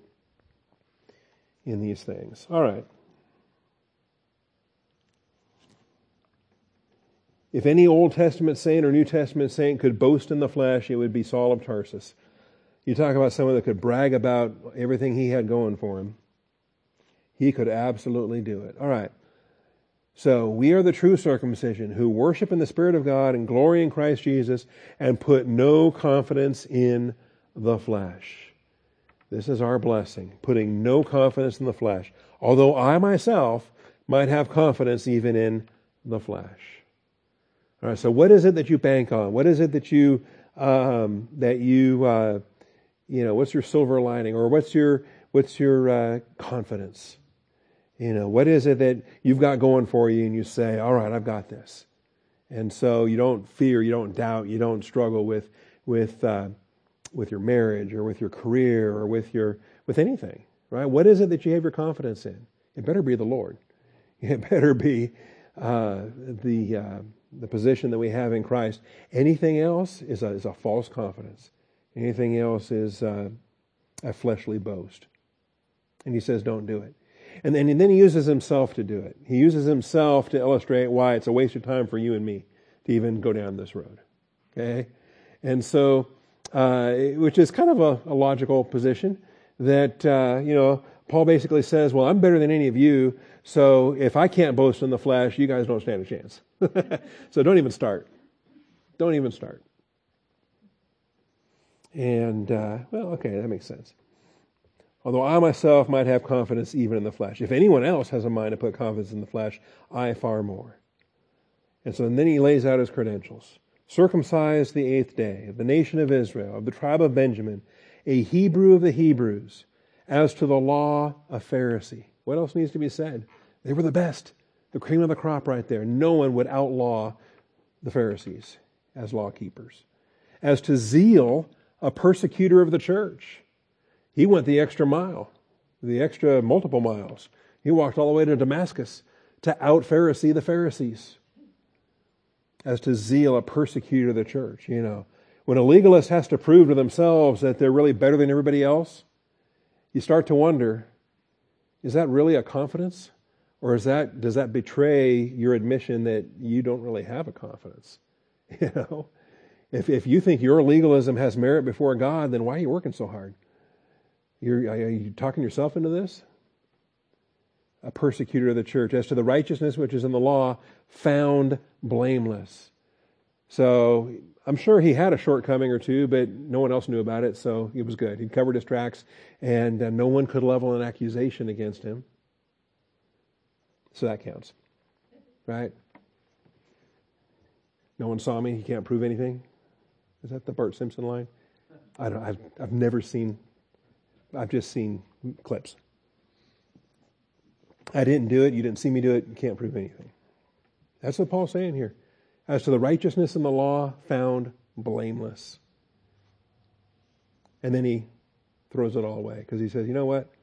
in these things. All right. If any Old Testament saint or New Testament saint could boast in the flesh, it would be Saul of Tarsus. You talk about someone that could brag about everything he had going for him. He could absolutely do it. All right. So we are the true circumcision who worship in the Spirit of God and glory in Christ Jesus and put no confidence in the flesh. This is our blessing, putting no confidence in the flesh. Although I myself might have confidence even in the flesh. All right. So what is it that you bank on? What is it that you um, that you uh, you know? What's your silver lining, or what's your what's your uh, confidence? You know, what is it that you've got going for you and you say, all right, I've got this. And so you don't fear, you don't doubt, you don't struggle with, with, uh, with your marriage or with your career or with your, with anything. right? What is it that you have your confidence in? It better be the Lord. *laughs* It better be uh, the uh, the position that we have in Christ. Anything else is a, is a false confidence. Anything else is uh, a fleshly boast. And he says, don't do it. And then, and then he uses himself to do it. He uses himself to illustrate why it's a waste of time for you and me to even go down this road. Okay? And so, uh, which is kind of a, a logical position that, uh, you know, Paul basically says, well, I'm better than any of you, so if I can't boast in the flesh, you guys don't stand a chance. *laughs* so don't even start. Don't even start. And, uh, well, okay, that makes sense. Although I myself might have confidence even in the flesh. If anyone else has a mind to put confidence in the flesh, I far more. And so and then he lays out his credentials. Circumcised the eighth day, of the nation of Israel, of the tribe of Benjamin, a Hebrew of the Hebrews, as to the law, a Pharisee. What else needs to be said? They were the best, the cream of the crop right there. No one would outlaw the Pharisees as law keepers. As to zeal, a persecutor of the church. He went the extra mile, the extra multiple miles. He walked all the way to Damascus to out Pharisee the Pharisees. As to zeal, a persecutor of the church, you know. When a legalist has to prove to themselves that they're really better than everybody else, you start to wonder is that really a confidence? Or is that, does that betray your admission that you don't really have a confidence? *laughs* You know? If, if you think your legalism has merit before God, then why are you working so hard? You're, are you talking yourself into this? A persecutor of the church. As to the righteousness which is in the law, found blameless. So I'm sure he had a shortcoming or two, but no one else knew about it, so it was good. He covered his tracks, and uh, no one could level an accusation against him. So that counts, right? No one saw me. He can't prove anything. Is that the Bart Simpson line? I don't. I've I've never seen. I've just seen clips. I didn't do it. You didn't see me do it. You can't prove anything. That's what Paul's saying here. As to the righteousness in the law, found blameless. And then he throws it all away because he says, you know what?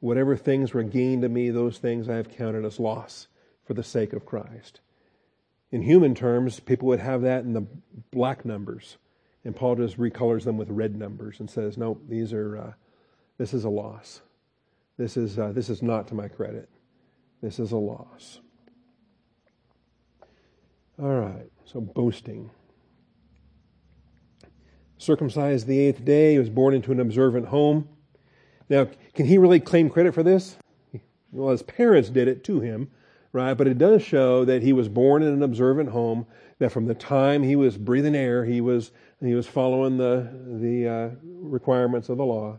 Whatever things were gained to me, those things I have counted as loss for the sake of Christ. In human terms, people would have that in the black numbers. And Paul just recolors them with red numbers and says, "No, these are. Uh, this is a loss. This is uh, this is not to my credit. This is a loss." All right. So boasting. Circumcised the eighth day. He was born into an observant home. Now, can he really claim credit for this? Well, his parents did it to him, right? But it does show that he was born in an observant home. That from the time he was breathing air, he was he was following the, the uh, requirements of the law.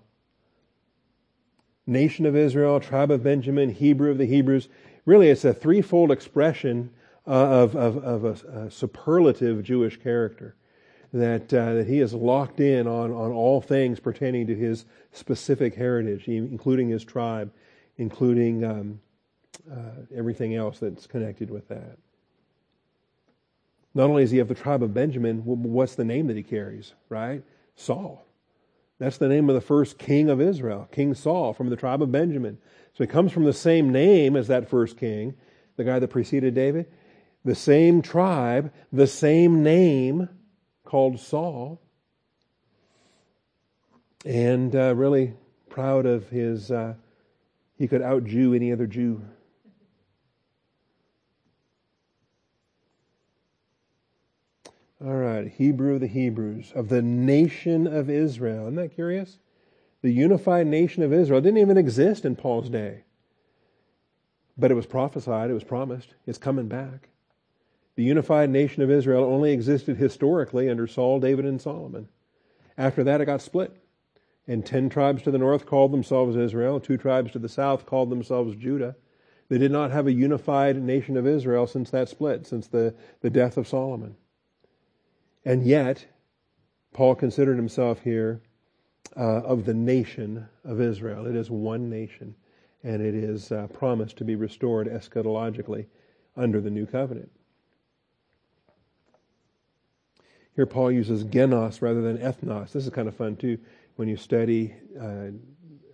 Nation of Israel, tribe of Benjamin, Hebrew of the Hebrews. Really, it's a threefold expression uh, of, of, of a, a, superlative Jewish character. That, uh, that he is locked in on, on all things pertaining to his specific heritage, including his tribe, including um, uh, everything else that's connected with that. Not only is he of the tribe of Benjamin, what's the name that he carries, right? Saul. That's the name of the first king of Israel, King Saul from the tribe of Benjamin. So he comes from the same name as that first king, the guy that preceded David. The same tribe, the same name called Saul. And uh, really proud of his, uh, he could out Jew any other Jew. All right, Hebrew of the Hebrews, of the nation of Israel. Isn't that curious? The unified nation of Israel didn't even exist in Paul's day. But it was prophesied, it was promised, it's coming back. The unified nation of Israel only existed historically under Saul, David, and Solomon. After that, it got split. And ten tribes to the north called themselves Israel, two tribes to the south called themselves Judah. They did not have a unified nation of Israel since that split, since the, the death of Solomon. And yet, Paul considered himself here uh, of the nation of Israel. It is one nation, and it is uh, promised to be restored eschatologically under the new covenant. Here, Paul uses genos rather than ethnos. This is kind of fun too when you study uh,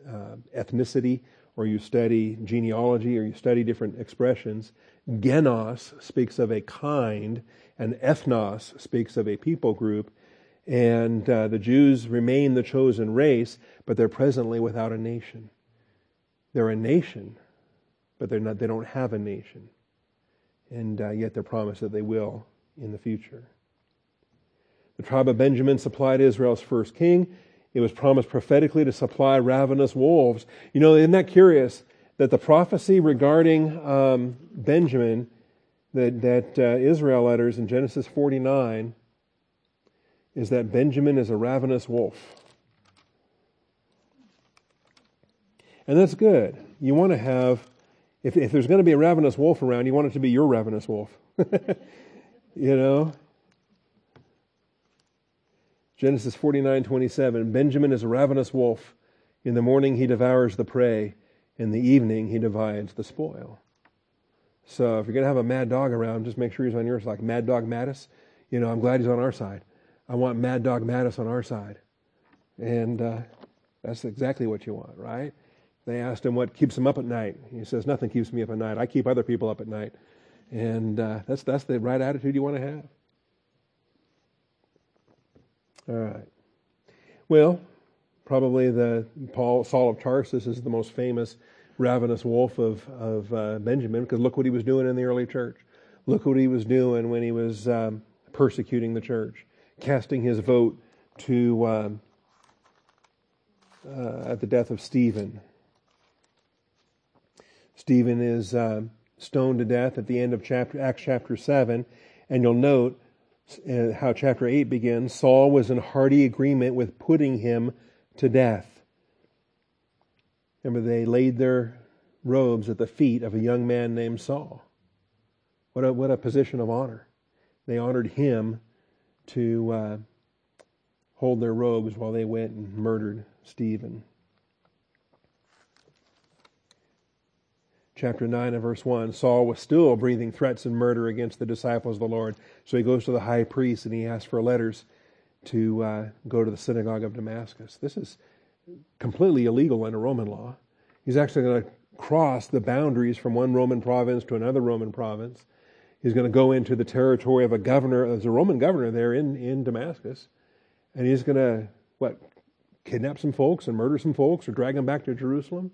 uh, ethnicity or you study genealogy or you study different expressions, genos speaks of a kind and ethnos speaks of a people group. And uh, the Jews remain the chosen race, but they're presently without a nation. They're a nation, but they're not, they don't have a nation. And uh, yet they're promised that they will in the future. The tribe of Benjamin supplied Israel's first king. It was promised prophetically to supply ravenous wolves. You know, isn't that curious that the prophecy regarding um, Benjamin that, that uh, Israel utters in Genesis 49 is that Benjamin is a ravenous wolf. And that's good. You want to have, if, if there's going to be a ravenous wolf around, you want it to be your ravenous wolf. *laughs* you know? Genesis 49 27. Benjamin is a ravenous wolf. In the morning he devours the prey, in the evening he divides the spoil. So if you're going to have a mad dog around, just make sure he's on your yours, like Mad Dog Mattis. You know, I'm glad he's on our side. I want Mad Dog Mattis on our side. And uh, that's exactly what you want, right? They asked him what keeps him up at night. He says, Nothing keeps me up at night. I keep other people up at night. And uh, that's, that's the right attitude you want to have. All right. Well, probably the Paul Saul of Tarsus is the most famous ravenous wolf of, of uh, Benjamin because look what he was doing in the early church. Look what he was doing when he was um, persecuting the church, casting his vote to um, uh, at the death of Stephen. Stephen is uh, stoned to death at the end of chapter Acts chapter seven, and you'll note how chapter eight begins. Saul was in hearty agreement with putting him to death. Remember, they laid their robes at the feet of a young man named Saul. What a, what a position of honor. They honored him to uh, hold their robes while they went and murdered Stephen. Chapter 9 and verse 1 Saul was still breathing threats and murder against the disciples of the Lord. So he goes to the high priest and he asks for letters to uh, go to the synagogue of Damascus. This is completely illegal under Roman law. He's actually going to cross the boundaries from one Roman province to another Roman province. He's going to go into the territory of a governor, there's a Roman governor there in, in Damascus, and he's going to, what, kidnap some folks and murder some folks or drag them back to Jerusalem?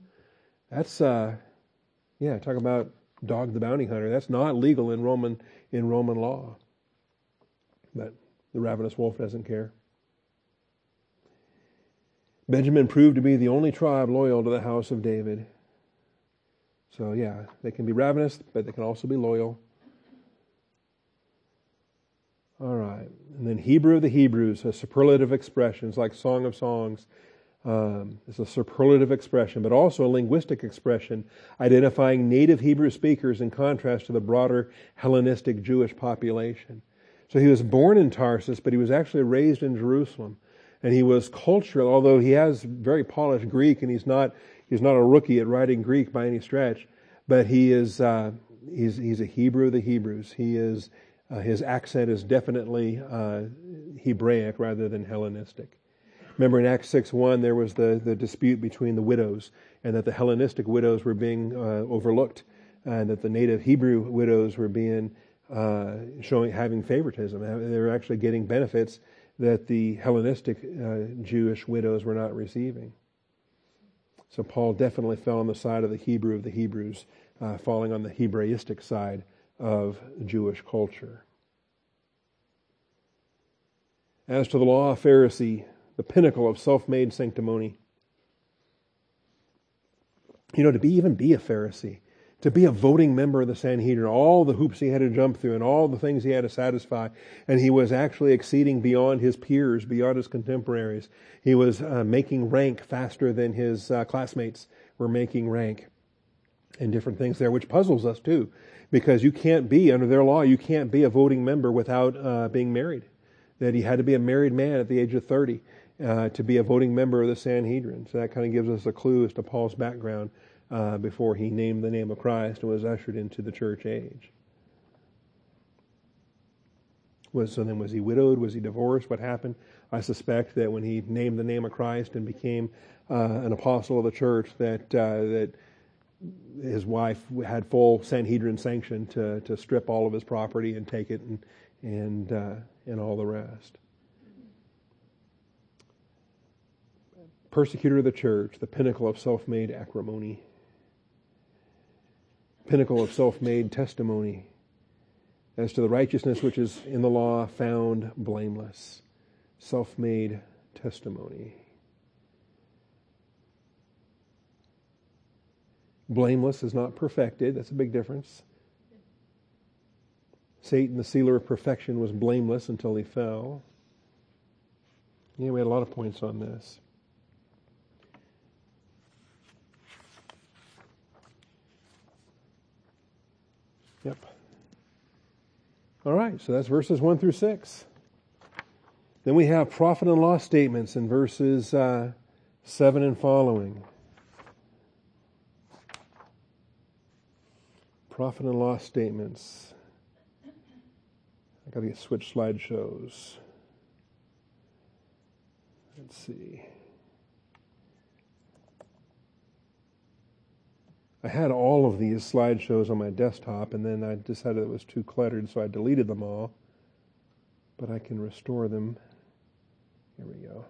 That's, uh, yeah, talk about dog the bounty hunter. That's not legal in Roman, in Roman law. But the ravenous wolf doesn't care. Benjamin proved to be the only tribe loyal to the house of David. So, yeah, they can be ravenous, but they can also be loyal. All right. And then Hebrew of the Hebrews, a superlative expression. It's like Song of Songs. Um, it's a superlative expression, but also a linguistic expression identifying native Hebrew speakers in contrast to the broader Hellenistic Jewish population. So he was born in Tarsus, but he was actually raised in Jerusalem and he was cultural, although he has very polished Greek, and he's not he's not a rookie at writing Greek by any stretch, but he is uh, he's he's a Hebrew of the Hebrews. He is uh, his accent is definitely uh, Hebraic rather than Hellenistic. Remember in Acts six one there was the the dispute between the widows, and that the Hellenistic widows were being uh, overlooked, and that the native Hebrew widows were being uh, showing having favoritism. They were actually getting benefits that the Hellenistic uh, Jewish widows were not receiving. So Paul definitely fell on the side of the Hebrew of the Hebrews, uh, falling on the Hebraistic side of Jewish culture. As to the law Pharisee, the pinnacle of self-made sanctimony. You know, to be even be a Pharisee, to be a voting member of the Sanhedrin, all the hoops he had to jump through and all the things he had to satisfy. And he was actually exceeding beyond his peers, beyond his contemporaries. He was uh, making rank faster than his uh, classmates were making rank and different things there, which puzzles us too, because you can't be, under their law, you can't be a voting member without uh, being married. That he had to be a married man at the age of 30 uh, to be a voting member of the Sanhedrin. So that kind of gives us a clue as to Paul's background uh, before he named the name of Christ and was ushered into the church age. Was so then was he widowed? Was he divorced? What happened? I suspect that when he named the name of Christ and became uh, an apostle of the church, that uh, that his wife had full Sanhedrin sanction to to strip all of his property and take it and and uh, and all the rest. Persecutor of the church, the pinnacle of self-made acrimony, pinnacle of self-made testimony as to the righteousness which is in the law found blameless. Self made testimony. Blameless is not perfected. That's a big difference. Satan, the sealer of perfection, was blameless until he fell. Yeah, we had a lot of points on this. All right, so that's verses 1 through 6. Then we have profit and loss statements in verses uh, 7 and following. Profit and loss statements. I got to get switch slideshows. Let's see. I had all of these slideshows on my desktop, and then I decided it was too cluttered, so I deleted them all. But I can restore them. Here we go.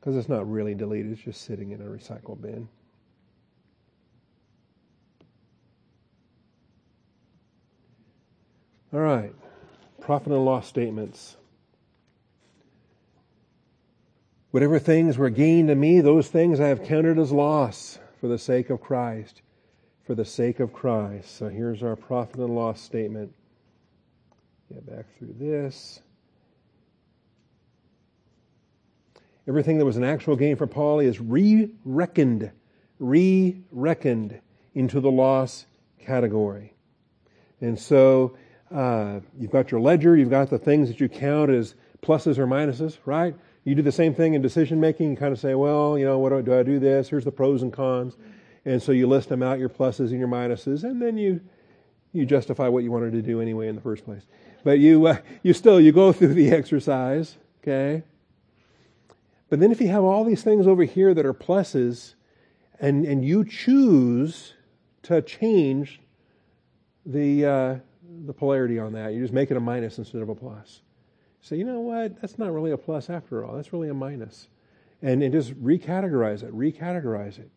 Because it's not really deleted, it's just sitting in a recycle bin. All right, profit and loss statements. Whatever things were gained to me, those things I have counted as loss for the sake of Christ. For the sake of Christ. So here's our profit and loss statement. Get back through this. Everything that was an actual gain for Paul is re reckoned, re reckoned into the loss category. And so uh, you've got your ledger, you've got the things that you count as pluses or minuses, right? You do the same thing in decision making. You kind of say, well, you know, what do I do? I do this. Here's the pros and cons. And so you list them out, your pluses and your minuses, and then you you justify what you wanted to do anyway in the first place. But you uh, you still you go *laughs* through the exercise, okay? But then if you have all these things over here that are pluses, and and you choose to change the uh, the polarity on that, you just make it a minus instead of a plus say, you know what, that's not really a plus after all. That's really a minus. And, and just recategorize it, recategorize it.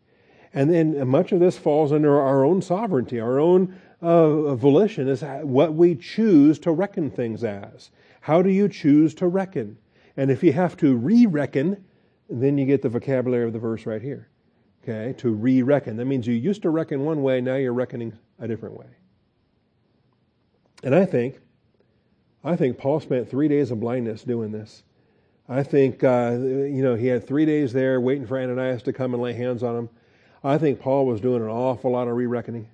And then much of this falls under our own sovereignty, our own uh, volition is what we choose to reckon things as. How do you choose to reckon? And if you have to re reckon, then you get the vocabulary of the verse right here. Okay, to re reckon. That means you used to reckon one way, now you're reckoning a different way. And I think I think Paul spent three days of blindness doing this. I think, uh, you know, he had three days there waiting for Ananias to come and lay hands on him. I think Paul was doing an awful lot of re reckoning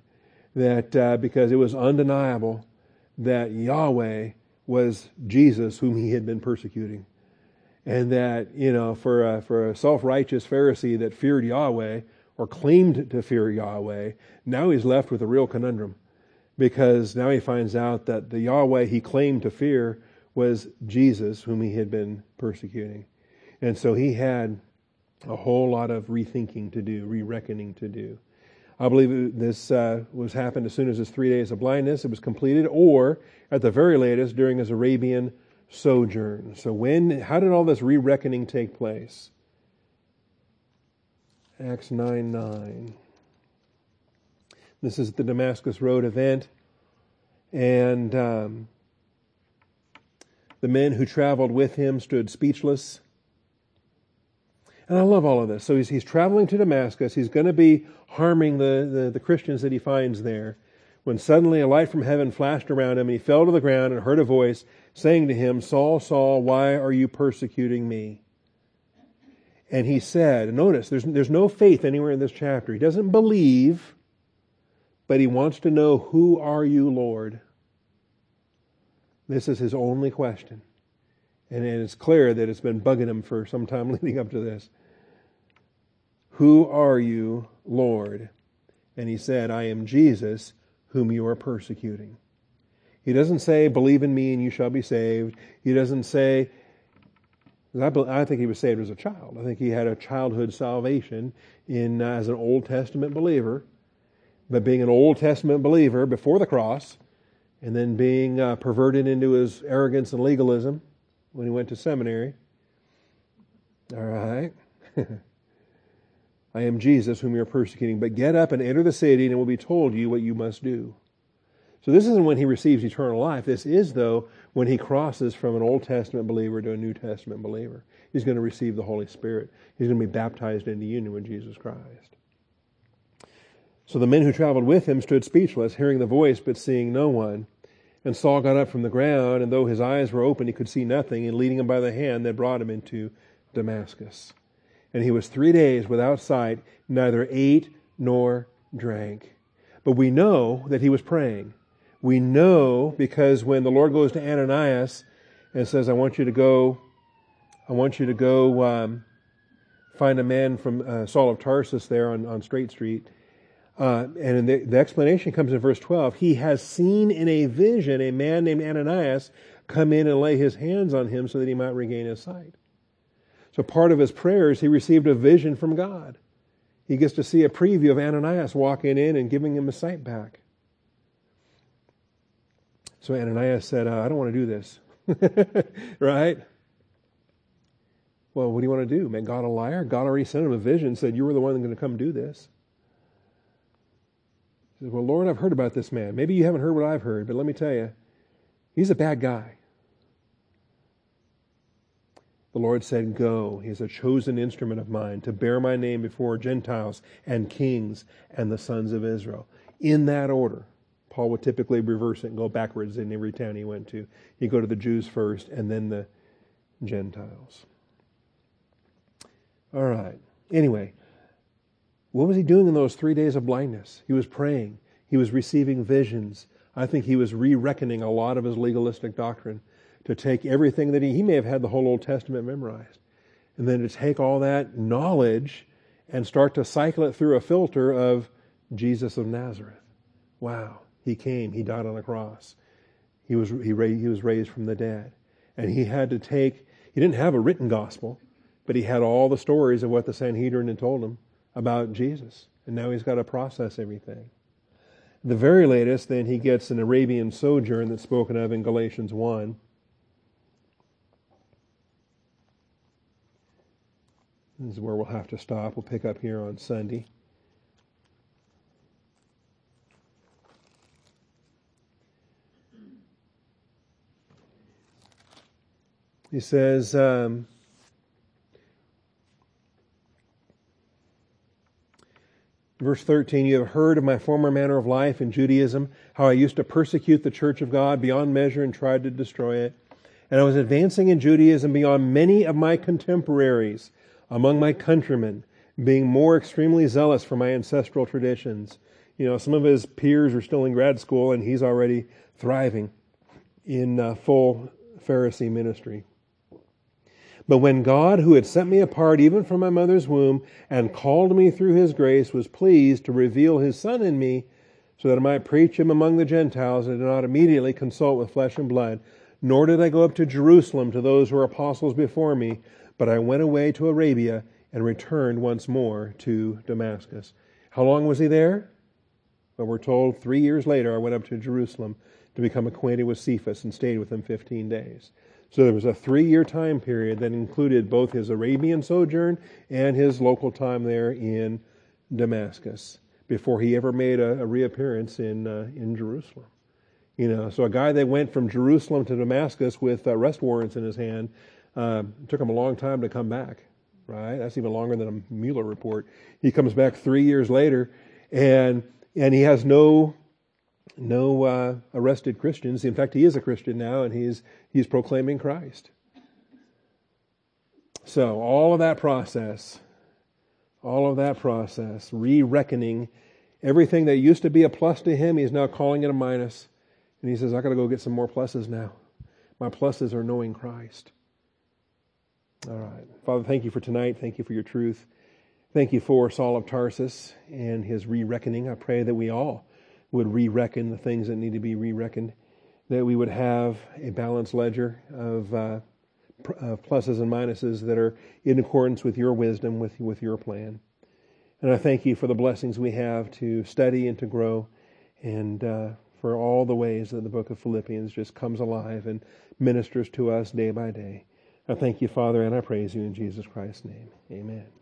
that uh, because it was undeniable that Yahweh was Jesus whom he had been persecuting. And that, you know, for a, for a self righteous Pharisee that feared Yahweh or claimed to fear Yahweh, now he's left with a real conundrum because now he finds out that the Yahweh he claimed to fear was Jesus, whom he had been persecuting. And so he had a whole lot of rethinking to do, re reckoning to do. I believe this uh, was happened as soon as his three days of blindness it was completed, or at the very latest during his Arabian sojourn. So when, how did all this re reckoning take place? Acts nine nine. This is the Damascus Road event. And um, the men who traveled with him stood speechless. And I love all of this. So he's, he's traveling to Damascus. He's going to be harming the, the, the Christians that he finds there. When suddenly a light from heaven flashed around him, and he fell to the ground and heard a voice saying to him, Saul, Saul, why are you persecuting me? And he said, notice, there's, there's no faith anywhere in this chapter. He doesn't believe but he wants to know, Who are you, Lord? This is his only question. And it's clear that it's been bugging him for some time *laughs* leading up to this. Who are you, Lord? And he said, I am Jesus, whom you are persecuting. He doesn't say, believe in me and you shall be saved. He doesn't say, I, think he was saved as a child. I think he had a childhood salvation in, uh, as an Old Testament believer. But being an Old Testament believer before the cross, and then being uh, perverted into his arrogance and legalism when he went to seminary. All right. *laughs* I am Jesus whom you're persecuting, but get up and enter the city, and it will be told you what you must do. So this isn't when he receives eternal life. This is, though, when he crosses from an Old Testament believer to a New Testament believer. He's going to receive the Holy Spirit. He's going to be baptized into union with Jesus Christ. So the men who traveled with him stood speechless, hearing the voice but seeing no one. And Saul got up from the ground, and though his eyes were open, he could see nothing, and leading him by the hand, they brought him into Damascus. And he was three days without sight, neither ate nor drank. But we know that he was praying. We know because when the Lord goes to Ananias and says, I want you to go, I want you to go um, find a man from uh, Saul of Tarsus there on, on Straight Street. Uh, and the, the explanation comes in verse 12. He has seen in a vision a man named Ananias come in and lay his hands on him so that he might regain his sight. So part of his prayers, he received a vision from God. He gets to see a preview of Ananias walking in and giving him his sight back. So Ananias said, uh, I don't want to do this. *laughs* right? Well, what do you want to do? Make God a liar? God already sent him a vision, said, You were the one going to come do this. He said, Well, Lord, I've heard about this man. Maybe you haven't heard what I've heard, but let me tell you, he's a bad guy. The Lord said, Go. He's a chosen instrument of mine to bear my name before Gentiles and kings and the sons of Israel. In that order. Paul would typically reverse it and go backwards in every town he went to. He'd go to the Jews first and then the Gentiles. All right. Anyway, what was he doing in those three days of blindness? He was praying. He was receiving visions. I think he was re reckoning a lot of his legalistic doctrine to take everything that he, he may have had the whole Old Testament memorized, and then to take all that knowledge and start to cycle it through a filter of Jesus of Nazareth. Wow. He came, he died on a cross. He was, he, he was raised from the dead. And he had to take, he didn't have a written gospel, but he had all the stories of what the Sanhedrin had told him about Jesus. And now he's got to process everything. The very latest, then, he gets an Arabian sojourn that's spoken of in Galatians 1. This is where we'll have to stop. We'll pick up here on Sunday. He says, um, verse 13, You have heard of my former manner of life in Judaism, how I used to persecute the church of God beyond measure and tried to destroy it. And I was advancing in Judaism beyond many of my contemporaries among my countrymen, being more extremely zealous for my ancestral traditions. You know, some of his peers are still in grad school, and he's already thriving in uh, full Pharisee ministry. But when God, who had set me apart even from my mother's womb and called me through his grace, was pleased to reveal his Son in me, so that I might preach him among the Gentiles, I did not immediately consult with flesh and blood, nor did I go up to Jerusalem to those who were apostles before me, but I went away to Arabia and returned once more to Damascus. How long was he there? Well, we're told three years later I went up to Jerusalem to become acquainted with Cephas and stayed with him 15 days. So there was a three year time period that included both his Arabian sojourn and his local time there in Damascus before he ever made a, a reappearance in, uh, in Jerusalem. You know, so a guy that went from Jerusalem to Damascus with arrest warrants in his hand uh, took him a long time to come back, right? That's even longer than a Mueller report. He comes back three years later, and and he has no no uh, arrested Christians. In fact, he is a Christian now, and he's he's proclaiming Christ. So all of that process, all of that process, re-reckoning everything that used to be a plus to him, he's now calling it a minus, and he says, "I got to go get some more pluses now. My pluses are knowing Christ." All right, Father, thank you for tonight. Thank you for your truth. Thank you for Saul of Tarsus and his re-reckoning. I pray that we all would re reckon the things that need to be re reckoned, that we would have a balanced ledger of, uh, of pluses and minuses that are in accordance with your wisdom, with, with your plan. And I thank you for the blessings we have to study and to grow, and uh, for all the ways that the book of Philippians just comes alive and ministers to us day by day. I thank you, Father, and I praise you in Jesus Christ's name. Amen.